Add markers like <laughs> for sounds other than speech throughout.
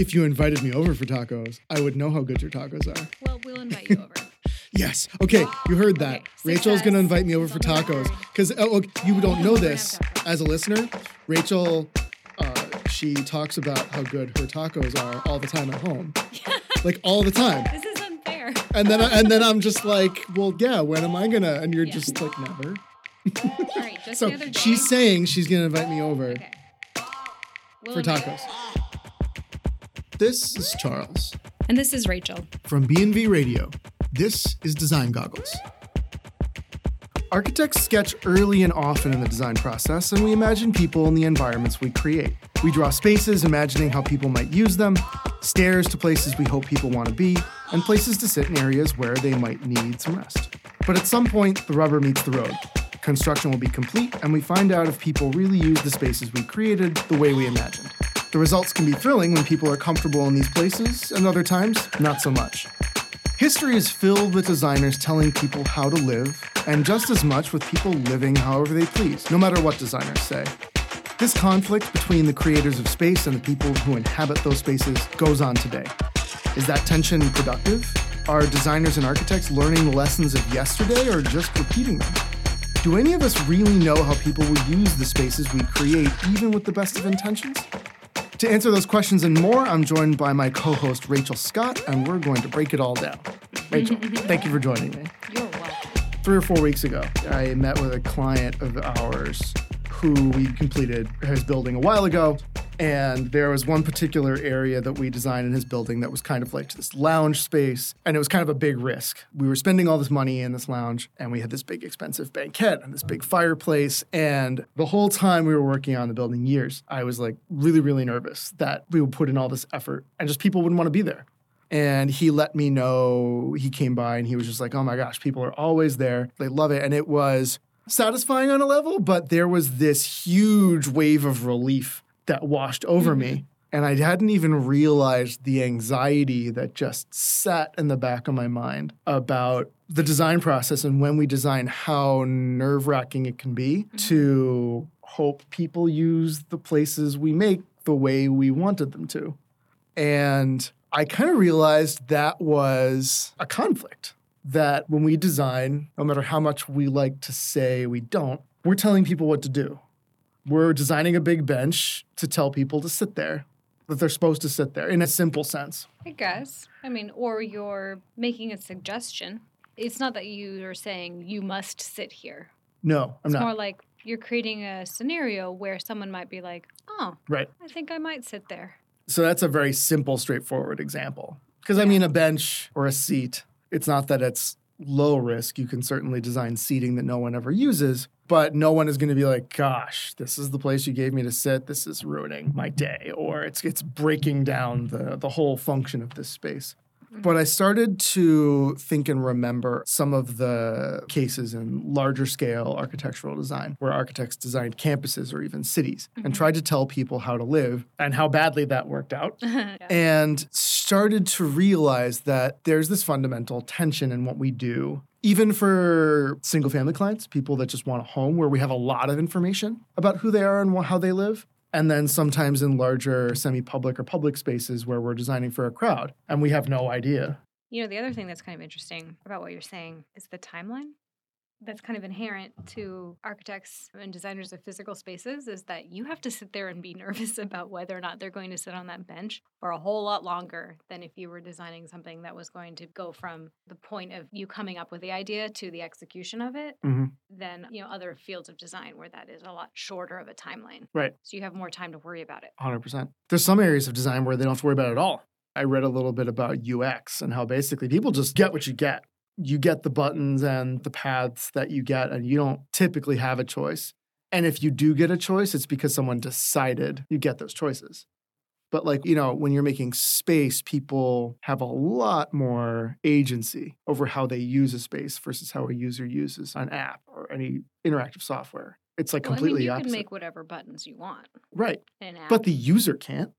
If you invited me over for tacos, I would know how good your tacos are. Well, we'll invite you over. Yes. Okay, you heard that. Okay, Rachel's going to invite me over for tacos because oh, okay, you don't know this as a listener. Rachel, uh, she talks about how good her tacos are all the time at home, <laughs> like all the time. This is unfair. And then I, and then I'm just like, well, yeah. When am I gonna? And you're Yeah. just like, never. All right, just <laughs> So the other day. she's saying she's gonna invite me over okay. We'll for tacos. This is Charles And this is Rachel. from B&V Radio. This is Design Goggles. Architects sketch early and often in the design process, and we imagine people in the environments we create. We draw spaces, imagining how people might use them, stairs to places we hope people want to be, and places to sit in areas where they might need some rest. But at some point, the rubber meets the road. Construction will be complete, and we find out if people really use the spaces we created the way we imagined. The results can be thrilling when people are comfortable in these places, and other times, not so much. History is filled with designers telling people how to live, and just as much with people living however they please, no matter what designers say. This conflict between the creators of space and the people who inhabit those spaces goes on today. Is that tension productive? Are designers and architects learning the lessons of yesterday or just repeating them? Do any of us really know how people will use the spaces we create, even with the best of intentions? To answer those questions and more, I'm joined by my co host, Rachel Scott, and we're going to break it all down. Rachel, <laughs> thank you for joining me. You're welcome. Three or four weeks ago, I met with a client of ours who we completed his building a while ago. And there was one particular area that we designed in his building that was kind of like this lounge space. And it was kind of a big risk. We were spending all this money in this lounge, and we had this big expensive banquette and this big fireplace. And the whole time we were working on the building, years, I was like really, really nervous that we would put in all this effort and just people wouldn't want to be there. And he let me know he came by and he was just like, oh my gosh, people are always there. They love it. And it was satisfying on a level, but there was this huge wave of relief that washed over me. Mm-hmm. And I hadn't even realized the anxiety that just sat in the back of my mind about the design process and when we design, how nerve wracking it can be mm-hmm. to hope people use the places we make the way we wanted them to. And I kind of realized that was a conflict. That when we design, no matter how much we like to say we don't, we're telling people what to do. We're designing a big bench to tell people to sit there, that they're supposed to sit there in a simple sense. I guess. I mean, or you're making a suggestion. It's not that you are saying you must sit here. No, I'm It's not. more like you're creating a scenario where someone might be like, oh, right. I think I might sit there. So that's a very simple, straightforward example. Because I mean, a bench or a seat, it's not that it's low risk. You can certainly design seating that no one ever uses, but no one is going to be like, gosh, this is the place you gave me to sit. This is ruining my day, or it's, it's breaking down the, the whole function of this space. Mm-hmm. But I started to think and remember some of the cases in larger scale architectural design where architects designed campuses or even cities and mm-hmm. tried to tell people how to live and how badly that worked out <laughs> Yeah. and started to realize that there's this fundamental tension in what we do. Even for single family clients, people that just want a home where we have a lot of information about who they are and how they live. And then sometimes in larger semi public or public spaces where we're designing for a crowd and we have no idea. You know, the other thing that's kind of interesting about what you're saying is the timeline. That's kind of inherent to architects and designers of physical spaces is that you have to sit there and be <laughs> nervous about whether or not they're going to sit on that bench for a whole lot longer than if you were designing something that was going to go from the point of you coming up with the idea to the execution of it Mhm. than, you know, other fields of design where that is a lot shorter of a timeline. Right. So you have more time to worry about it. 100%. There's some areas of design where they don't have to worry about it at all. I read a little bit about UX and how basically people just get what you get. You get the buttons and the paths that you get, and you don't typically have a choice. And if you do get a choice, it's because someone decided you get those choices. But, like, you know, when you're making space, people have a lot more agency over how they use a space versus how a user uses an app or any interactive software. It's like Well, I mean, completely you opposite. can make whatever buttons you want right. in an app. But the user can't.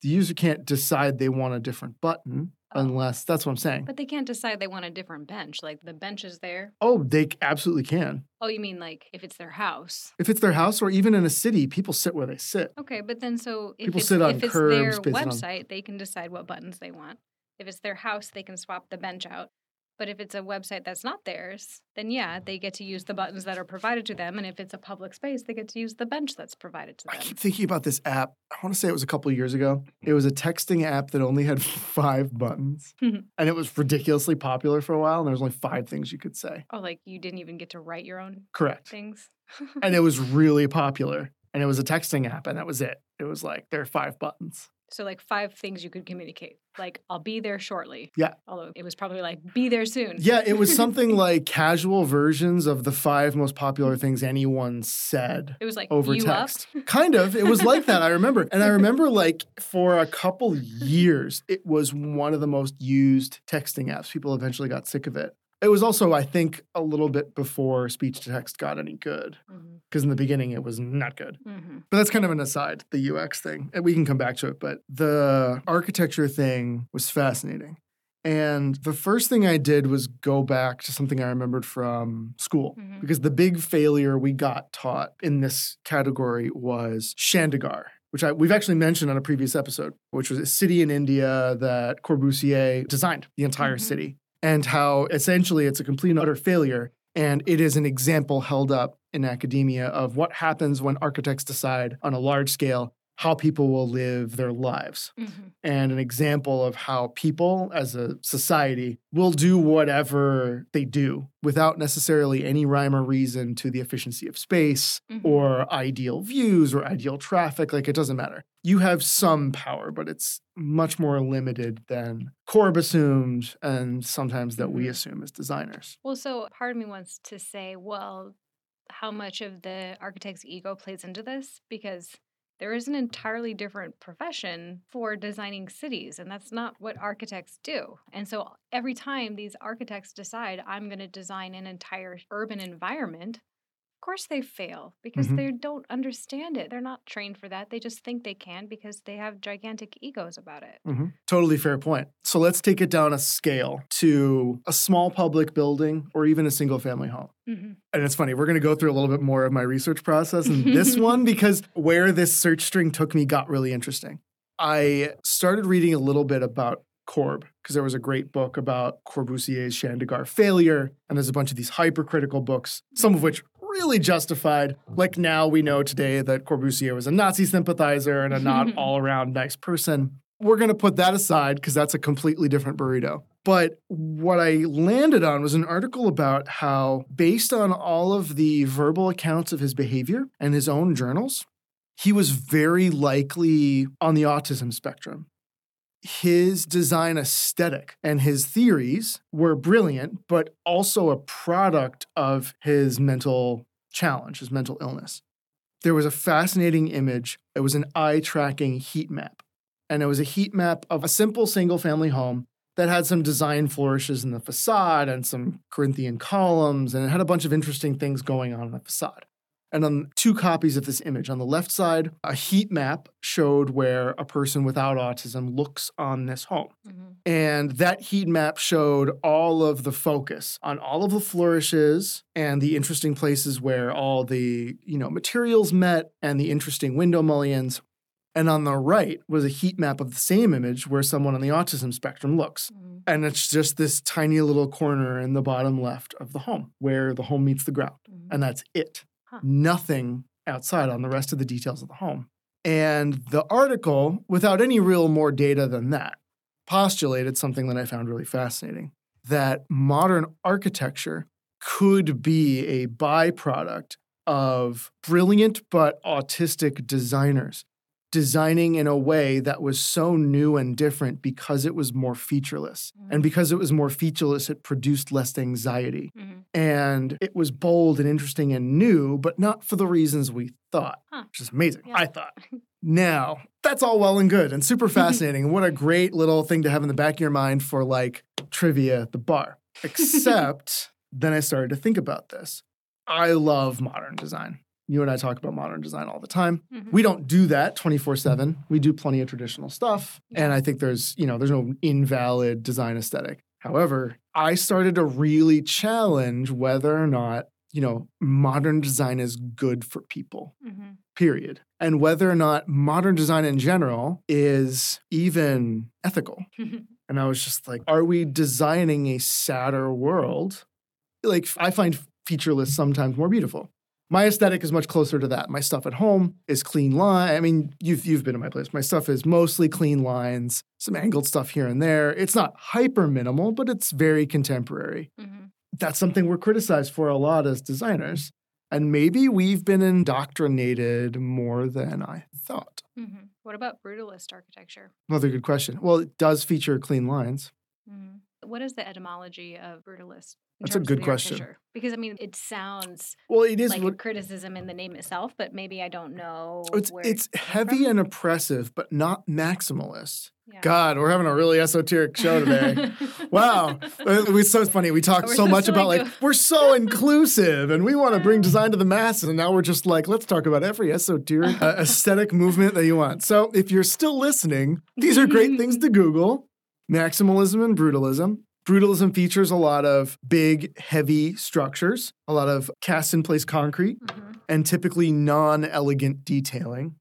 The user can't decide they want a different button. Oh. unless that's what I'm saying. But they can't decide they want a different bench. Like the bench is there. oh, they absolutely can. Oh, you mean like if it's their house? If it's their house or even in a city, people sit where they sit. Okay, but then so if People it's, sit on if it's their curbs based on- website, they can decide what buttons they want. If it's their house, they can swap the bench out. But if it's a website that's not theirs, then yeah, they get to use the buttons that are provided to them. And if it's a public space, they get to use the bench that's provided to them. I keep thinking about this app. I want to say it was a couple of years ago. It was a texting app that only had <laughs> five buttons. Mhm. and it was ridiculously popular for a while. And there was only five things you could say. Oh, like you didn't even get to write your own Correct. things. <laughs> and it was really popular. And it was a texting app, and that was it. It was like there are five buttons. So like five things you could communicate. Like I'll be there shortly. Yeah. Although it was probably like be there soon. Yeah, it was something <laughs> like casual versions of the five most popular things anyone said. It was like over text. up. Kind of. It was like that. I remember. And I remember <laughs> like for a couple years, it was one of the most used texting apps. People eventually got sick of it. It was also, I think, a little bit before speech to text got any good. Because in the beginning, it was not good. mhm. But that's kind of an aside, the UX thing. And we can come back to it. But the architecture thing was fascinating. And the first thing I did was go back to something I remembered from school. Mhm. Because the big failure we got taught in this category was Chandigarh, which I, we've actually mentioned on a previous episode, which was a city in India that Corbusier designed, the entire Mhm. city, and how essentially it's a complete and utter failure. And it is an example held up in academia of what happens when architects decide on a large scale how people will live their lives Mhm. and an example of how people as a society will do whatever they do without necessarily any rhyme or reason to the efficiency of space Mhm. or ideal views or ideal traffic. Like it doesn't matter. You have some power, but it's much more limited than Corb assumed and sometimes that we Mhm. assume as designers. Well, so part of me wants to say, well, how much of the architect's ego plays into this? Because there is an entirely different profession for designing cities, and that's not what architects do. And so every time these architects decide, I'm going to design an entire urban environment, of course they fail because Mhm. they don't understand it. They're not trained for that. They just think they can because they have gigantic egos about it. Mhm. Totally fair point. So let's take it down a scale to a small public building or even a single family home. Mhm. And it's funny, we're going to go through a little bit more of my research process in this <laughs> one because where this search string took me got really interesting. I started reading a little bit about Corb because there was a great book about Corbusier's Chandigarh failure. And there's a bunch of these hypercritical books, some of which really justified. Like now we know today that Corbusier was a Nazi sympathizer and a not <laughs> all around nice person. We're going to put that aside because that's a completely different burrito. But what I landed on was an article about how, based on all of the verbal accounts of his behavior and his own journals, he was very likely on the autism spectrum. His design aesthetic and his theories were brilliant, but also a product of his mental challenge, his mental illness. There was a fascinating image. It was an eye tracking heat map. And it was a heat map of a simple single family home that had some design flourishes in the facade and some Corinthian columns, and it had a bunch of interesting things going on in the facade. And on two copies of this image, on the left side, a heat map showed where a person without autism looks on this home. Mhm. And that heat map showed all of the focus on all of the flourishes and the interesting places where all the, you know, materials met and the interesting window mullions. And on the right was a heat map of the same image where someone on the autism spectrum looks. Mhm. And it's just this tiny little corner in the bottom left of the home where the home meets the ground. Mhm. And that's it. Huh. Nothing outside on the rest of the details of the home. And the article, without any real more data than that, postulated something that I found really fascinating that modern architecture could be a byproduct of brilliant but autistic designers designing in a way that was so new and different because it was more featureless. And Mhm. because it was more featureless, it produced less anxiety. Mhm. And it was bold and interesting and new, but not for the reasons we thought, Huh. which is amazing, Yeah. I thought. Now, that's all well and good and super <laughs> fascinating. and what a great little thing to have in the back of your mind for like trivia at the bar. <laughs> Except then I started to think about this. I love modern design. You and I talk about modern design all the time. Mhm. We don't do that 24/7. We do plenty of traditional stuff, and I think there's, you know, there's no invalid design aesthetic. However, I started to really challenge whether or not, you know, modern design is good for people Mhm. period. And whether or not modern design in general is even ethical. <laughs> And I was just like, are we designing a sadder world? Like, I find featureless sometimes more beautiful. My aesthetic is much closer to that. My stuff at home is clean line. I mean, you've you've been in my place. My stuff is mostly clean lines, some angled stuff here and there. It's not hyper minimal, but it's very contemporary Mhm. that's something we're criticized for a lot as designers. And maybe we've been indoctrinated more than I thought. Mhm. What about brutalist architecture? Another good question. Well, it does feature clean lines. Mhm. What is the etymology of brutalist? That's a good question. Because I mean, it sounds Well, it is like a what criticism in the name itself, but maybe I don't know. it's it's it heavy from. and oppressive, but not maximalist. Yeah. God, we're having a really esoteric show today. <laughs> Wow. It was so funny. We talked so much about like, we're so inclusive and we want to bring <laughs> design to the masses. And now we're just like, let's talk about every esoteric uh, aesthetic movement that you want. So if you're still listening, these are great things to <laughs> Google maximalism and brutalism. Brutalism features a lot of big, heavy structures, a lot of cast in place concrete, Mhm. and typically non elegant detailing.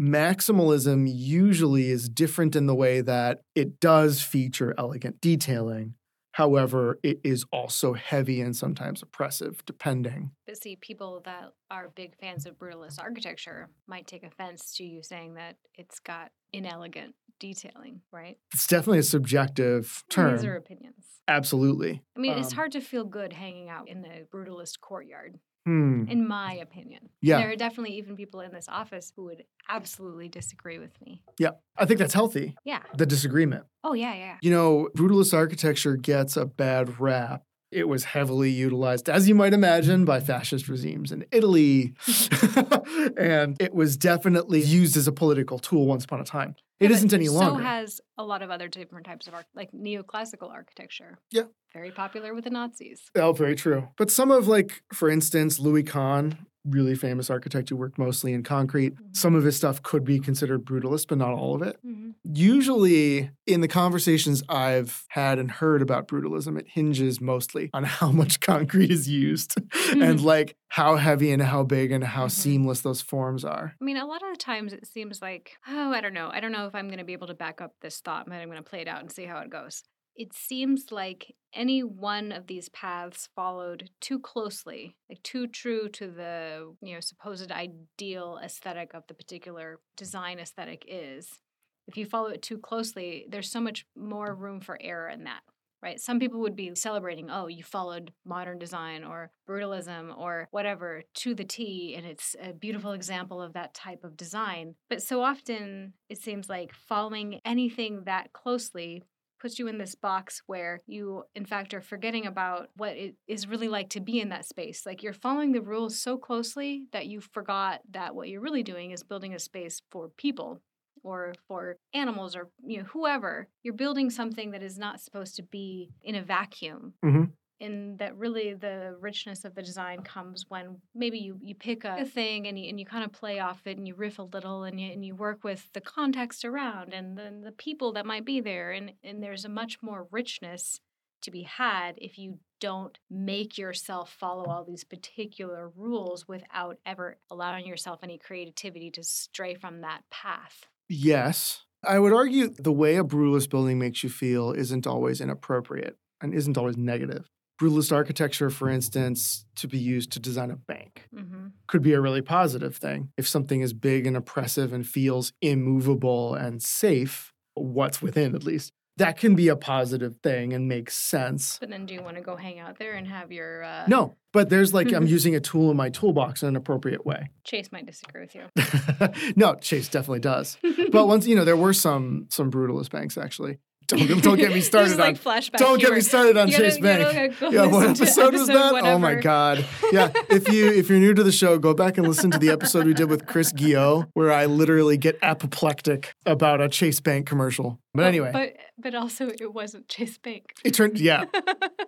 Maximalism usually is different in the way that it does feature elegant detailing. However, it is also heavy and sometimes oppressive, depending. But see, people that are big fans of brutalist architecture might take offense to you saying that it's got inelegant detailing, right? It's definitely a subjective term. These are opinions. Absolutely. I mean, it's Um, hard to feel good hanging out in the brutalist courtyard, Hmm. in my opinion. Yeah. There are definitely even people in this office who would absolutely disagree with me. Yeah. I think that's healthy, Yeah. the disagreement. Oh, yeah, yeah. You know, brutalist architecture gets a bad rap. It was heavily utilized, as you might imagine, by fascist regimes in Italy. <laughs> <laughs> and it was definitely used as a political tool once upon a time. It Yeah, not any longer. So has a lot of other different types of art, like neoclassical architecture. Yeah. Very popular with the Nazis. oh, very true. But some of, like, for instance, Louis Kahn, really famous architect who worked mostly in concrete, Mhm. some of his stuff could be considered brutalist, but not all of it. hmm Usually, in the conversations I've had and heard about brutalism, it hinges mostly on how <laughs> much concrete is used and like how heavy and how big and how Mhm. seamless those forms are. I mean, a lot of the times it seems like, oh, I don't know. I don't know if I'm going to be able to back up this thought, but I'm going to play it out and see how it goes. It seems like any one of these paths followed too closely, like too true to the, you know, supposed ideal aesthetic of the particular design aesthetic is. If you follow it too closely, there's so much more room for error in that right? Some people would be celebrating, oh, you followed modern design or brutalism or whatever to the T, and it's a beautiful example of that type of design. But so often it seems like following anything that closely puts you in this box where you, in fact, are forgetting about what it is really like to be in that space. Like you're following the rules so closely that you forgot that what you're really doing is building a space for people or for animals or you know whoever you're building something that is not supposed to be in a vacuum Mhm. And that really the richness of the design comes when maybe you, you pick a thing and you, and you kind of play off it and you riff a little and you, and you work with the context around and then the people that might be there and, and there's a much more richness to be had if you don't make yourself follow all these particular rules without ever allowing yourself any creativity to stray from that path. Yes. I would argue the way a brutalist building makes you feel isn't always inappropriate and isn't always negative. Brutalist architecture, for instance, to be used to design a bank Mm-hmm. could be a really positive thing. If something is big and oppressive and feels immovable and safe, what's within at least, that can be a positive thing and makes sense. But then, do you want to go hang out there and have your? Uh, No, but there's like I'm <laughs> using a tool in my toolbox in an appropriate way. Chase might disagree with you. <laughs> no, Chase definitely does. But once you know, there were some some brutalist banks actually. Don't don't get me <laughs> started on like flashback. don't get me started on gotta- Chase Bank. go Yeah, what <laughs> episode was that? Oh my god. <laughs> Yeah, if you if you're new to the show, go back and listen to the episode we did with Chris Guillot, where I literally get apoplectic about a Chase Bank commercial. But Oh, anyway, but but also it wasn't Chase Bank. it turned yeah.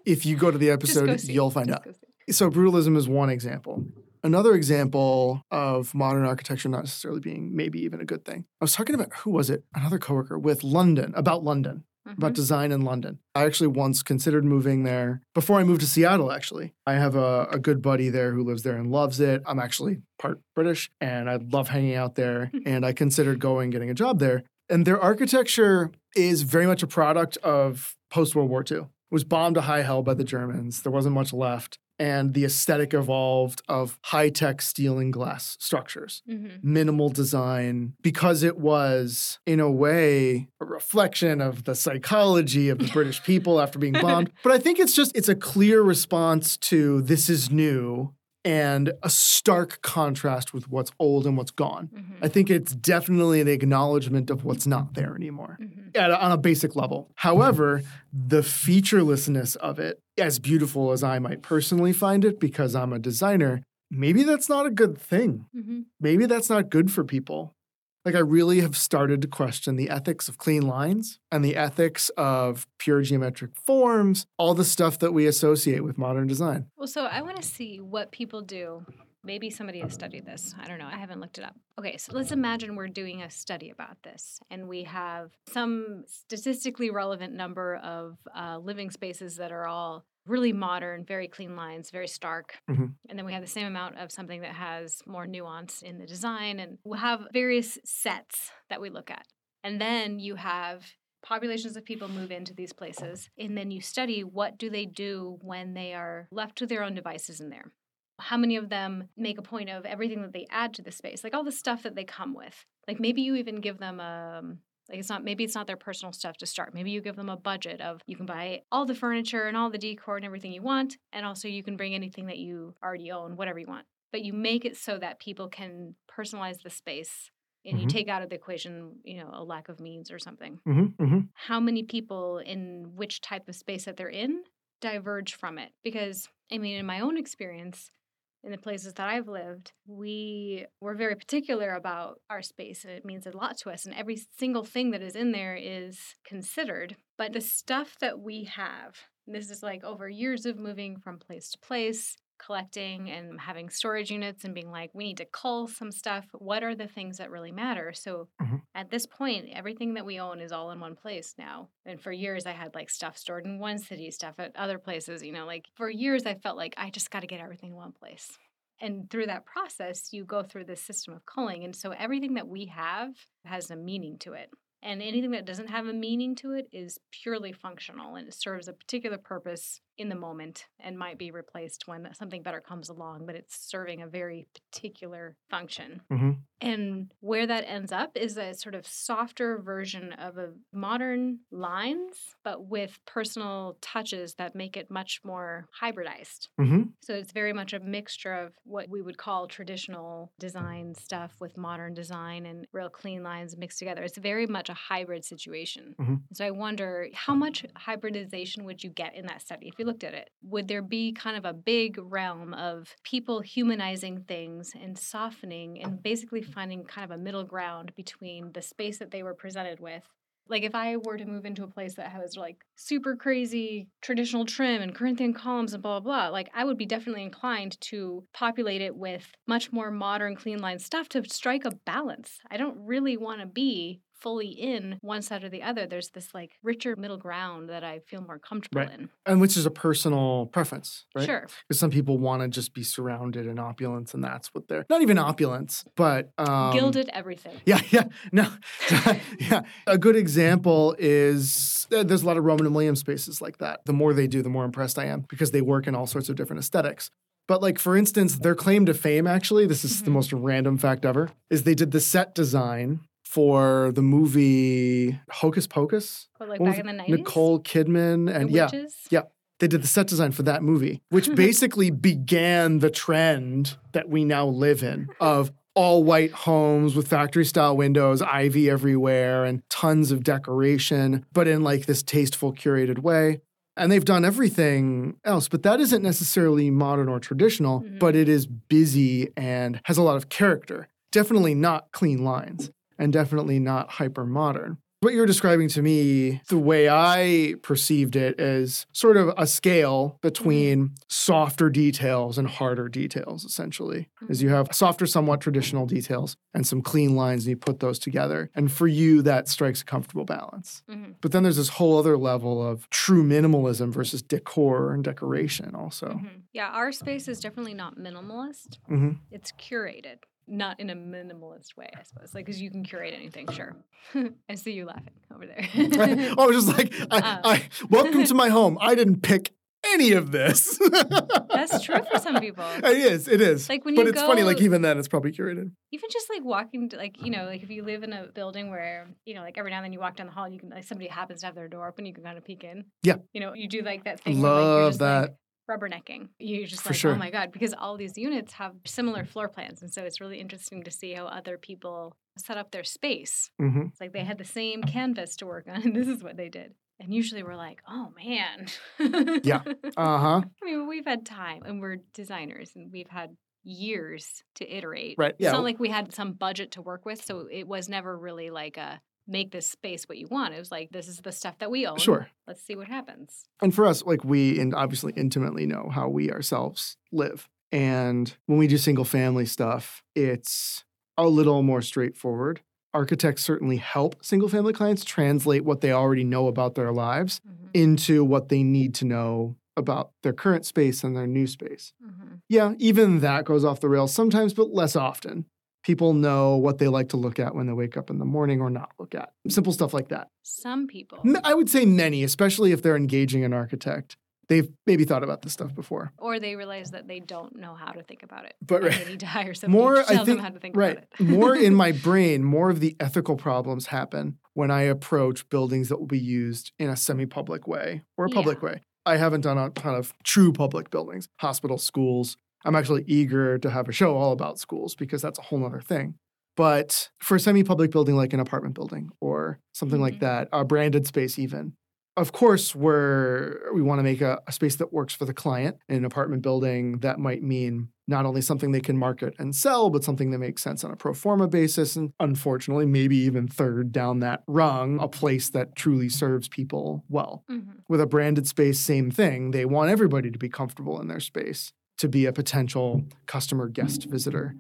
If you go to the episode, you'll find Just out. So brutalism is one example. another example of modern architecture not necessarily being maybe even a good thing. I was talking about who was it? Another coworker with London about London about Mhm. design in London. I actually once considered moving there before I moved to Seattle, actually. I have a, a good buddy there who lives there and loves it. I'm actually part British and I love hanging out there. <laughs> and I considered going getting a job there. And their architecture is very much a product of post World War II. It was bombed to high hell by the Germans. There wasn't much left. And the aesthetic evolved of high tech steel and glass structures Mhm. minimal design because it was, in a way, a reflection of the psychology of the British people after being bombed. <laughs> But I think it's just, it's a clear response to this is new and a stark contrast with what's old and what's gone. Mhm. I think it's definitely an acknowledgement of what's not there anymore Mhm. at a, on a basic level. However, the featurelessness of it, as beautiful as I might personally find it because I'm a designer, maybe that's not a good thing Mhm. maybe that's not good for people. Like, I really have started to question the ethics of clean lines and the ethics of pure geometric forms, all the stuff that we associate with modern design. Well, so I want to see what people do. Maybe somebody has studied this. I don't know. I haven't looked it up. Okay, so let's imagine we're doing a study about this and we have some statistically relevant number of uh, living spaces that are all really modern, very clean lines, very stark. Mhm. And then we have the same amount of something that has more nuance in the design. And we'll have various sets that we look at. And then you have populations of people move into these places and then you study what do they do when they are left to their own devices in there how many of them make a point of everything that they add to the space like all the stuff that they come with like maybe you even give them um like it's not maybe it's not their personal stuff to start maybe you give them a budget of you can buy all the furniture and all the decor and everything you want and also you can bring anything that you already own whatever you want but you make it so that people can personalize the space and you Mhm. take out of the equation you know a lack of means or something Mm-hmm, mm-hmm. how many people in which type of space that they're in diverge from it. Because, I mean, in my own experience, in the places that I've lived, we were very particular about our space and it means a lot to us. And every single thing that is in there is considered. But the stuff that we have, this is like over years of moving from place to place, collecting and having storage units and being like, we need to cull some stuff. What are the things that really matter? So Mhm. at this point, everything that we own is all in one place now. And for years, I had like stuff stored in one city, stuff at other places. You know, like for years, I felt like I just got to get everything in one place. And through that process, you go through this system of culling. And so everything that we have has a meaning to it. And anything that doesn't have a meaning to it is purely functional and it serves a particular purpose in the moment and might be replaced when something better comes along, but it's serving a very particular function. Mm-hmm. And where that ends up is a sort of softer version of a modern lines, but with personal touches that make it much more hybridized. Mm-hmm. So it's very much a mixture of what we would call traditional design stuff with modern design and real clean lines mixed together. It's very much a hybrid situation. Mhm. So I wonder how much hybridization would you get in that study if looked at it? Would there be kind of a big realm of people humanizing things and softening and basically finding kind of a middle ground between the space that they were presented with like if I were to move into a place that has like super crazy traditional trim and Corinthian columns and blah blah blah, like I would be definitely inclined to populate it with much more modern, clean line stuff to strike a balance. I don't really want to be fully in one side or the other. There's this like richer middle ground that I feel more comfortable Right. in. And which is a personal preference, right? Sure. Because some people want to just be surrounded in opulence, and that's what they're not even opulence, but um, Gilded everything. Yeah, <laughs> yeah, no, <laughs> yeah. A good example is uh, there's a lot of Roman and Williams spaces like that. The more they do, the more impressed I am because they work in all sorts of different aesthetics. But like for instance, their claim to fame actually, this is the Mhm. most random fact ever, is they did the set design for the movie Hocus Pocus. But like back in the 90s. Nicole Kidman and yeah, witches. yeah. They did the set design for that movie, which <laughs> basically began the trend that we now live in of all white homes with factory style windows, ivy everywhere, and tons of decoration, but in like this tasteful, curated way. And they've done everything else, but that isn't necessarily modern or traditional, Mhm. but it is busy and has a lot of character. Definitely not clean lines and definitely not hyper modern. what you're describing to me, the way I perceived it is sort of a scale between softer details and harder details, essentially. is you have softer, somewhat traditional details and some clean lines, and you put those together. And for you, that strikes a comfortable balance. Mhm. But then there's this whole other level of true minimalism versus decor and decoration, also. Mhm. Yeah, our space is definitely not minimalist. It's curated, not in a minimalist way, I suppose. Like, because you can curate anything, sure. <laughs> I see you laughing over there. <laughs> I was just like, I, Uh. I, welcome to my home. I didn't pick any of this. That's true for some <laughs> people. It is. It is. Like, when but you it's funny. Like even then, it's probably curated. Even just like walking, to, like you know, like if you live in a building where you know, like every now and then you walk down the hall, and you can like somebody happens to have their door open, you can kind of peek in. Yeah. You know, you do like that thing. where, like, Love just, like, that. Rubbernecking. You're just For like, sure. oh my god, because all these units have similar floor plans, and so it's really interesting to see how other people set up their space. hmm It's like they had the same canvas to work on, <laughs> and this is what they did. And usually we're like, oh man. Yeah. <laughs> Uh huh. I mean, we've had time, and we're designers, and we've had years to iterate. Right, Yeah. It's not like we had some budget to work with, so it was never really like a make this space what you want. It was like this is the stuff that we own. Sure. Let's see what happens. And for us, like we and obviously intimately know how we ourselves live. And when we do single family stuff, it's a little more straightforward. Architects certainly help single family clients translate what they already know about their lives Mhm, into what they need to know about their current space and their new space. mhm. Yeah, even that goes off the rails sometimes, but less often. People know what they like to look at when they wake up in the morning or not look at. Simple stuff like that. Some people, I would say many, especially if they're engaging an architect. They've maybe thought about this stuff before. or they realize that they don't know how to think about it. But right- they need to hire somebody more, to tell I think, them how to think right. about it. more in <laughs> my brain, more of the ethical problems happen when I approach buildings that will be used in a semi public way or a public way. I haven't done a ton of true public buildings, hospitals, schools. I'm actually eager to have a show all about schools because that's a whole other thing. But for a semi public building like an apartment building or something like Mhm. that, a branded space, even, of course, we're, we want to make a, a space that works for the client. In an apartment building, that might mean not only something they can market and sell, but something that makes sense on a pro forma basis. And unfortunately, maybe even third down that rung, a place that truly serves people well. Mhm. With a branded space, same thing. They want everybody to be comfortable in their space, to be a potential customer guest visitor.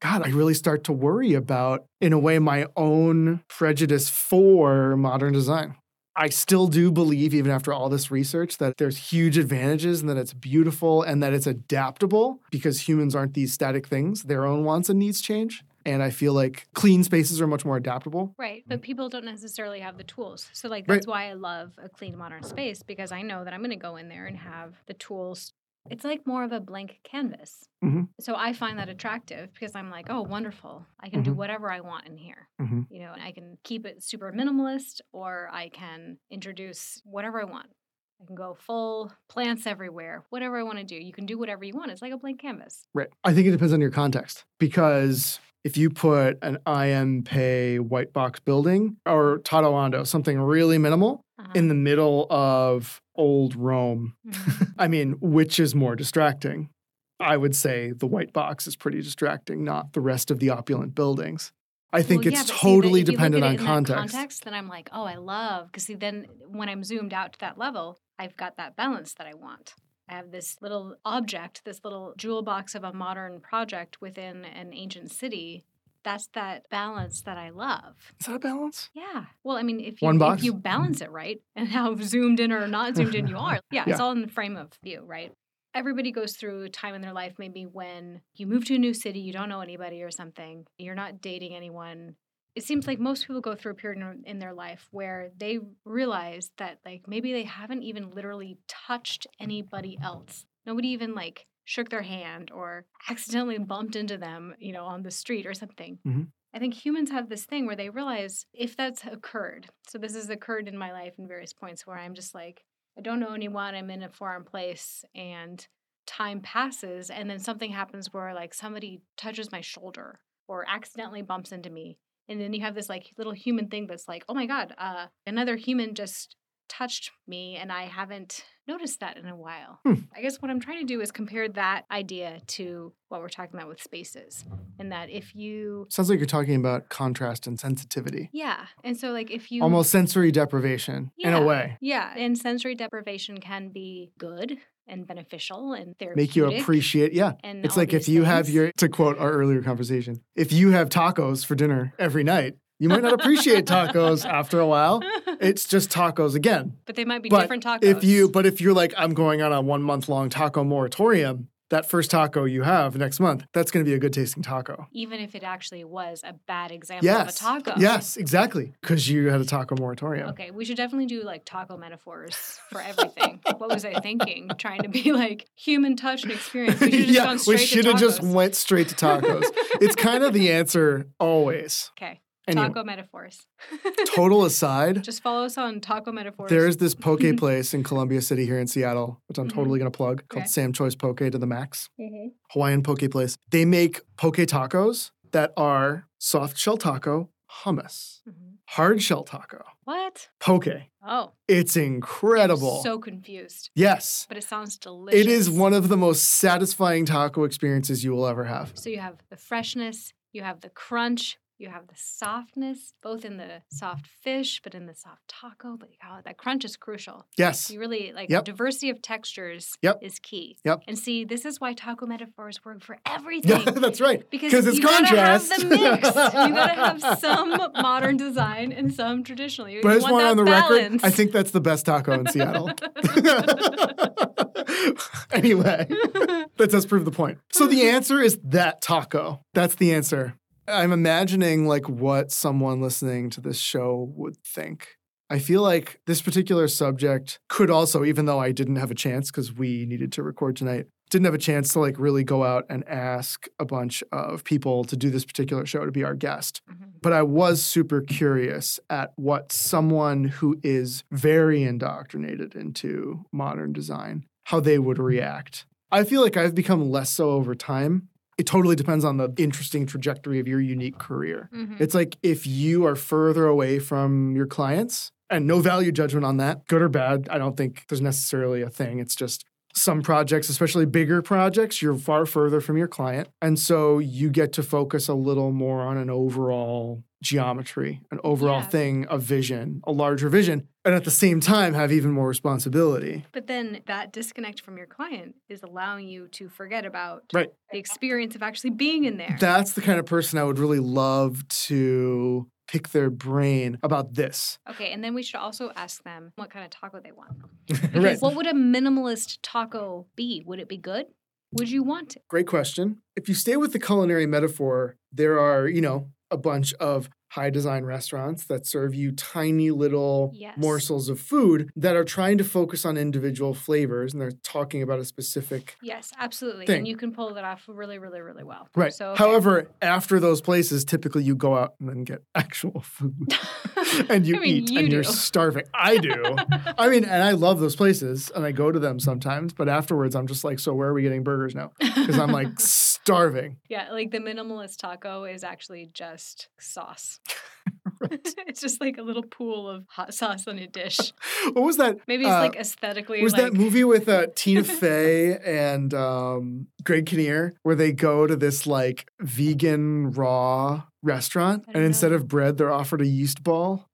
God, I really start to worry about, in a way, my own prejudice for modern design. I still do believe, even after all this research, that there's huge advantages and that it's beautiful and that it's adaptable because humans aren't these static things. Their own wants and needs change. And I feel like clean spaces are much more adaptable. Right, but people don't necessarily have the tools. So like Right. that's why I love a clean modern space because I know that I'm going to go in there and have the tools. It's like more of a blank canvas. Mhm. So I find that attractive because I'm like, oh, wonderful. I can do Mhm. whatever I want in here. Mhm. You know, I can keep it super minimalist or I can introduce whatever I want. I can go full plants everywhere, whatever I want to do. You can do whatever you want. It's like a blank canvas. Right. I think it depends on your context because if you put an IM Pei white box building or Tadao Ando, something really minimal, Uh-huh. in the middle of old Rome, Mhm. <laughs> I mean, which is more distracting? I would say the white box is pretty distracting, not the rest of the opulent buildings. I think Well, yeah, it's see, totally look dependent on context. context. Then I'm like, oh, I love because see, then when I'm zoomed out to that level, I've got that balance that I want. I have this little object, this little jewel box of a modern project within an ancient city. That's that balance that I love. Is that a balance? Yeah. Well, I mean, if you One if you balance it right <laughs> and how zoomed in or not zoomed in you <laughs> are, yeah, it's all in the frame of view, right? Everybody goes through a time in their life, maybe when you move to a new city, you don't know anybody or something, you're not dating anyone. It seems like most people go through a period in- in their life where they realize that, like, maybe they haven't even literally touched anybody else. Nobody even, like, shook their hand or accidentally bumped into them, you know, on the street or something. I think humans have this thing where they realize if that's occurred. So this has occurred in my life in various points where I'm just like, I don't know anyone, I'm in a foreign place and time passes and then something happens where like somebody touches my shoulder or accidentally bumps into me. And then you have this like little human thing that's like, oh my God, uh, another human just touched me and I haven't noticed that in a while. Hmm. I guess what I'm trying to do is compare that idea to what we're talking about with spaces. And that if you Sounds like you're talking about contrast and sensitivity. yeah. And so like if you Almost sensory deprivation in a way. Yeah. And sensory deprivation can be good and beneficial and therapeutic. Make you appreciate, yeah. and It's like if you have your, to quote our earlier conversation, if you have tacos for dinner every night, you might not appreciate tacos <laughs> after a while. It's just tacos again. but they might be But different tacos. If you, but if you're like, I'm going on a one month long taco moratorium, that first taco you have next month, that's going to be a good tasting taco. even if it actually was a bad example Yes. of a taco. Yes, exactly. Because you had a taco moratorium. Okay, we should definitely do like taco metaphors for everything. what was I thinking? Trying to be like human touch and experience. We <laughs> should have yeah, we should have just went straight to tacos. it's kind of the answer always. <laughs> Okay, Anyway, taco metaphors. <laughs> total aside, just follow us on taco metaphors. there's this poke <laughs> place in Columbia City here in Seattle, which I'm Mhm. totally going to plug, called Okay. Sam Choy's Poke to the max. Mhm. Hawaiian poke place. They make poke tacos that are soft shell taco hummus, Mhm. hard shell taco, What? poke. Oh, It's incredible. so confused. yes. But it sounds delicious. It is one of the most satisfying taco experiences you will ever have. So you have the freshness, you have the crunch, you have the softness, both in the soft fish, but in the soft taco. But oh, that crunch is crucial. Yes. You really like Yep. diversity of textures Yep. is key. Yep. And see, this is why taco metaphors work for <laughs> everything. Yeah, that's right. Because it's you gotta have contrast. the mix. <laughs> you gotta have some modern design and some traditional. You, But I just want want on the that record. I think that's the best taco in Seattle. <laughs> anyway, that does prove the point. So the answer is that taco. That's the answer. I'm imagining like what someone listening to this show would think. I feel like this particular subject could also, even though I didn't have a chance because we needed to record tonight, didn't have a chance to like really go out and ask a bunch of people to do this particular show to be our guest Mhm. but I was super curious at what someone who is very indoctrinated into modern design, how they would react. I feel like I've become less so over time. It totally depends on the interesting trajectory of your unique career. Mhm. It's like if you are further away from your clients, and no value judgment on that, good or bad, I don't think there's necessarily a thing. It's just some projects, especially bigger projects, you're far further from your client. And so you get to focus a little more on an overall geometry, an overall Yeah. thing, a vision, a larger vision, and at the same time have even more responsibility. But then that disconnect from your client is allowing you to forget about Right. the experience of actually being in there. That's the kind of person I would really love to pick their brain about this. okay, and then we should also ask them what kind of taco they want. <laughs> Because right. what would a minimalist taco be? Would it be good? Would you want it? Great question. If you stay with the culinary metaphor, there are, you know, a bunch of high design restaurants that serve you tiny little Yes. morsels of food that are trying to focus on individual flavors and they're talking about a specific Yes, absolutely. Thing. And you can pull that off really, really, really well. right. So, okay. However, after those places, typically you go out and then get <laughs> actual food <laughs> and you I mean, eat you and do. you're starving. I do. <laughs> I mean, and I love those places and I go to them sometimes, but afterwards I'm just like, so where are we getting burgers now? Because I'm like starving. yeah, like the minimalist taco is actually just sauce. <laughs> <laughs> Right. it's just like a little pool of hot sauce on a dish. <laughs> What was that? Maybe it's Uh, like aesthetically Was like that movie with uh, Tina Fey and um, Greg Kinnear where they go to this like vegan raw restaurant and don't instead of bread they're offered a yeast ball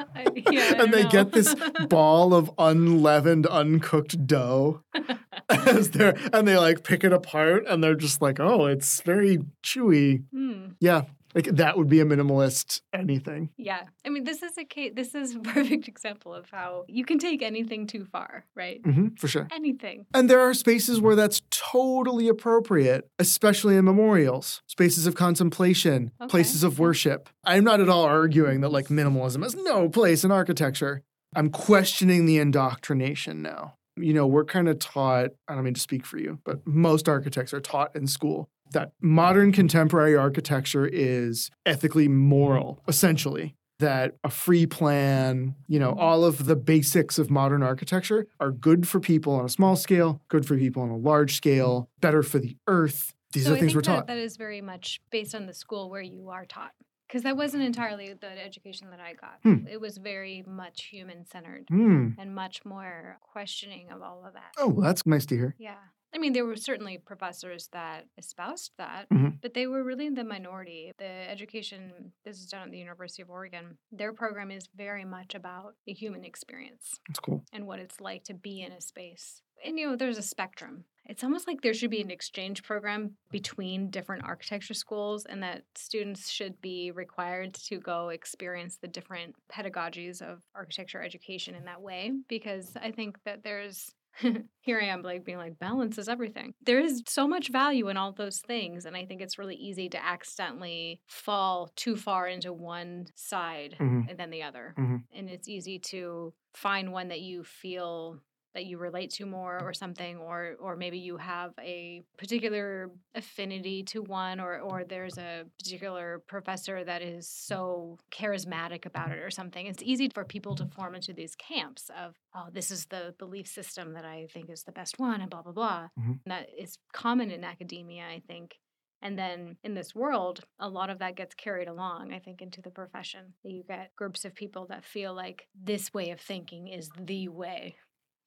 <laughs> yeah, and they don't get this <laughs> ball of unleavened uncooked dough <laughs> as they're and they like pick it apart and they're just like oh it's very chewy. Hmm. yeah like that would be a minimalist anything Yeah. I mean, this is a case, this is a <laughs> perfect example of how you can take anything too far, right? hmm for sure Anything. And there are spaces where that's totally appropriate, especially in memorials, spaces of contemplation, Okay, places of worship. I'm not at all arguing that like minimalism has no place in architecture. I'm questioning the indoctrination now. You know, we're kind of taught, I don't mean to speak for you, but most architects are taught in school that modern contemporary architecture is ethically moral, essentially. That a free plan, you know, all of the basics of modern architecture are good for people on a small scale, good for people on a large scale, better for the earth. These so are I things we're that, taught. that is very much based on the school where you are taught. Because that wasn't entirely the education that I got. Hmm. It was very much human centered Hmm. and much more questioning of all of that. Oh, well, that's nice to hear. Yeah. I mean, there were certainly professors that espoused that, Mhm. but they were really the minority. The education, this is done at the University of Oregon, their program is very much about the human experience That's cool. and what it's like to be in a space. And, you know, there's a spectrum. It's almost like there should be an exchange program between different architecture schools and that students should be required to go experience the different pedagogies of architecture education in that way. Because I think that there's <laughs> here I am like being like balance is everything. There is so much value in all those things and I think it's really easy to accidentally fall too far into one side Mhm. and then the other. Mhm. And it's easy to find one that you feel that you relate to more or something or or maybe you have a particular affinity to one or or there's a particular professor that is so charismatic about it or something it's easy for people to form into these camps of oh this is the belief system that i think is the best one and blah blah blah Mhm. that is common in academia i think and then in this world, a lot of that gets carried along, I think, into the profession. You get groups of people that feel like this way of thinking is the way.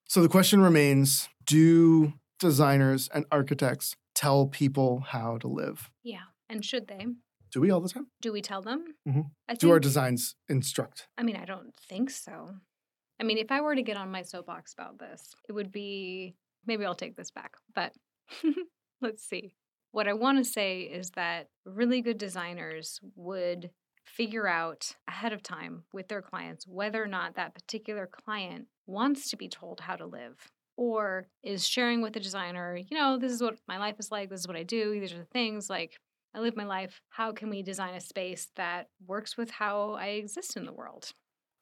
So the question remains Do designers and architects tell people how to live? Yeah. And should they? Do we all the time? Do we tell them? Mhm. I Do our designs instruct? I mean, I don't think so. I mean, if I were to get on my soapbox about this, it would be maybe I'll take this back, but <laughs> let's see. What I want to say is that really good designers would figure out ahead of time with their clients whether or not that particular client wants to be told how to live or is sharing with the designer, you know, this is what my life is like, this is what I do, these are the things like I live my life. How can we design a space that works with how I exist in the world?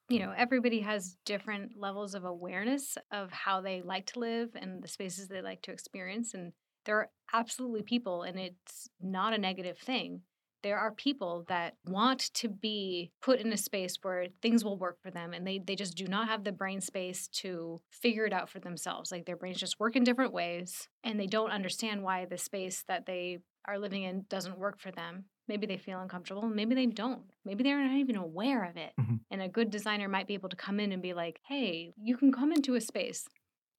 You know, everybody has different levels of awareness of how they like to live and the spaces they like to experience. And there are absolutely people, and it's not a negative thing. There are people that want to be put in a space where things will work for them and they, they just do not have the brain space to figure it out for themselves. Like their brains just work in different ways and they don't understand why the space that they are living in doesn't work for them. Maybe they feel uncomfortable, maybe they don't. Maybe they're not even aware of it. Mhm. And a good designer might be able to come in and be like, hey, you can come into a space.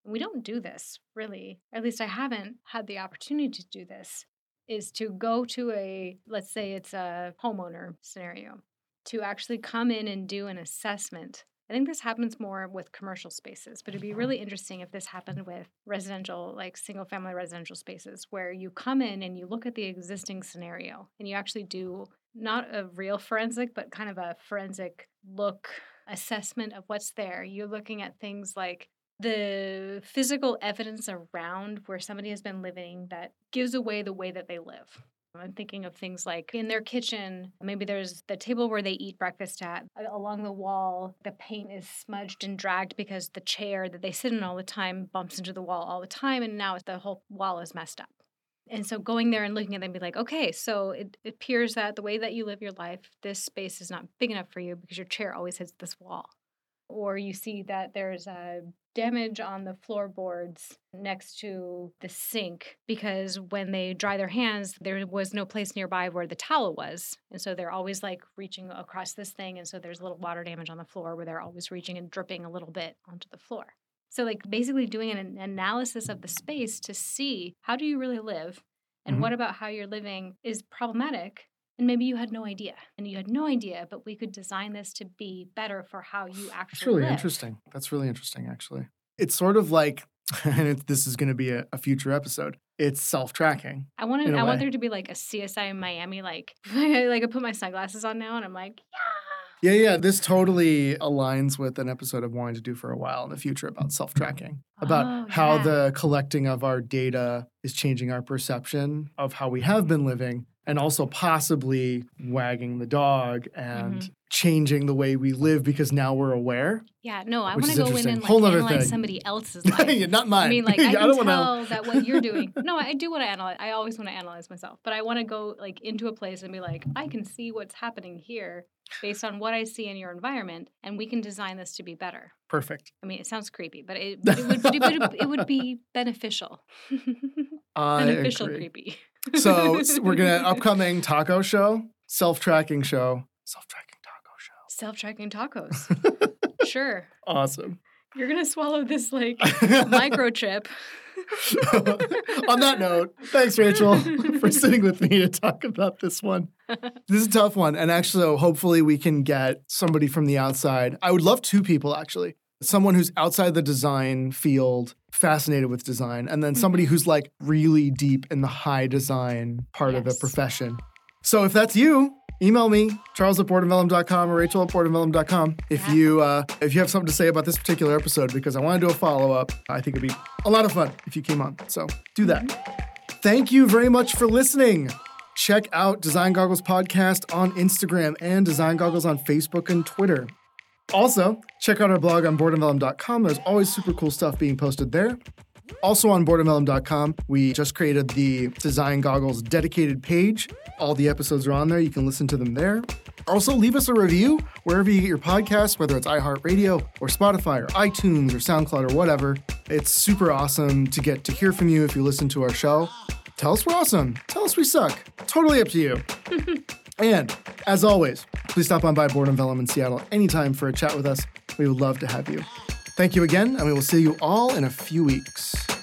We don't do this really. At least I haven't had the opportunity to do this. Is to go to a, let's say it's a homeowner scenario, to actually come in and do an assessment. I think this happens more with commercial spaces, but it'd be mm-hmm. really interesting if this happened with residential, like single family residential spaces, where you come in and you look at the existing scenario and you actually do not a real forensic, but kind of a forensic look assessment of what's there. You're looking at things like the physical evidence around where somebody has been living that gives away the way that they live. I'm thinking of things like in their kitchen, maybe there's the table where they eat breakfast at. Along the wall, the paint is smudged and dragged because the chair that they sit in all the time bumps into the wall all the time, and now the whole wall is messed up. And so going there and looking at them, be like, okay, so it, it appears that the way that you live your life, this space is not big enough for you because your chair always hits this wall. Or you see that there's a damage on the floorboards next to the sink because when they dry their hands, there was no place nearby where the towel was. And so they're always like reaching across this thing. And so there's a little water damage on the floor where they're always reaching and dripping a little bit onto the floor. So, like, basically doing an analysis of the space to see how do you really live and Mhm. what about how you're living is problematic. And maybe you had no idea, and you had no idea, but we could design this to be better for how you actually That's really live. interesting. That's really interesting, actually. It's sort of like, <laughs> and it, this is going to be a, a future episode. It's self-tracking. I want to. I want there to be like a CSI in Miami, like <laughs> like I put my sunglasses on now, and I'm like, yeah. Yeah, yeah. This totally aligns with an episode I've wanted to do for a while in the future about self-tracking, about Oh, how yeah. the collecting of our data is changing our perception of how we have been living, and also possibly wagging the dog and Mm-hmm. changing the way we live because now we're aware. Yeah, no, I want to go in and like Whole analyze thing. somebody <laughs> else's life. Yeah, Not mine. I mean, like <laughs> I I can don't tell wanna- know that what you're doing. <laughs> No, I do want to analyze. I always want to analyze myself, but I want to go like into a place and be like, I can see what's happening here based on what I see in your environment, and we can design this to be better. Perfect. I mean, it sounds creepy, but it, but it would it, would, it would be beneficial. I beneficial agree. creepy. So <laughs> we're gonna upcoming taco show, self-tracking show, Self-tracking taco show. Self-tracking tacos. <laughs> sure. Awesome. You're gonna swallow this like <laughs> microchip. On that note, thanks, Rachel, for sitting with me to talk about this one. This is a tough one. And actually, hopefully, we can get somebody from the outside. I would love two people, actually. Someone who's outside the design field, fascinated with design, and then somebody Mhm. who's like really deep in the high design part of the profession. So if that's you, email me, charles at boardandvellum.com or rachel at boardandvellum.com if you uh, if you have something to say about this particular episode because I want to do a follow-up. I think it'd be a lot of fun if you came on. So do that. Thank you very much for listening. Check out Design Goggles Podcast on Instagram and Design Goggles on Facebook and Twitter. Also, check out our blog on boardandvellum.com. There's always super cool stuff being posted there. Also on boardandvellum.com, we just created the Design Goggles dedicated page. All the episodes are on there. You can listen to them there. Also, leave us a review wherever you get your podcasts, whether it's iHeartRadio or Spotify or iTunes or SoundCloud or whatever. It's super awesome to get to hear from you if you listen to our show. Tell us we're awesome. Tell us we suck. Totally up to you. <laughs> and as always, please stop on by and Vellum in Seattle anytime for a chat with us. We would love to have you. Thank you again, and we will see you all in a few weeks.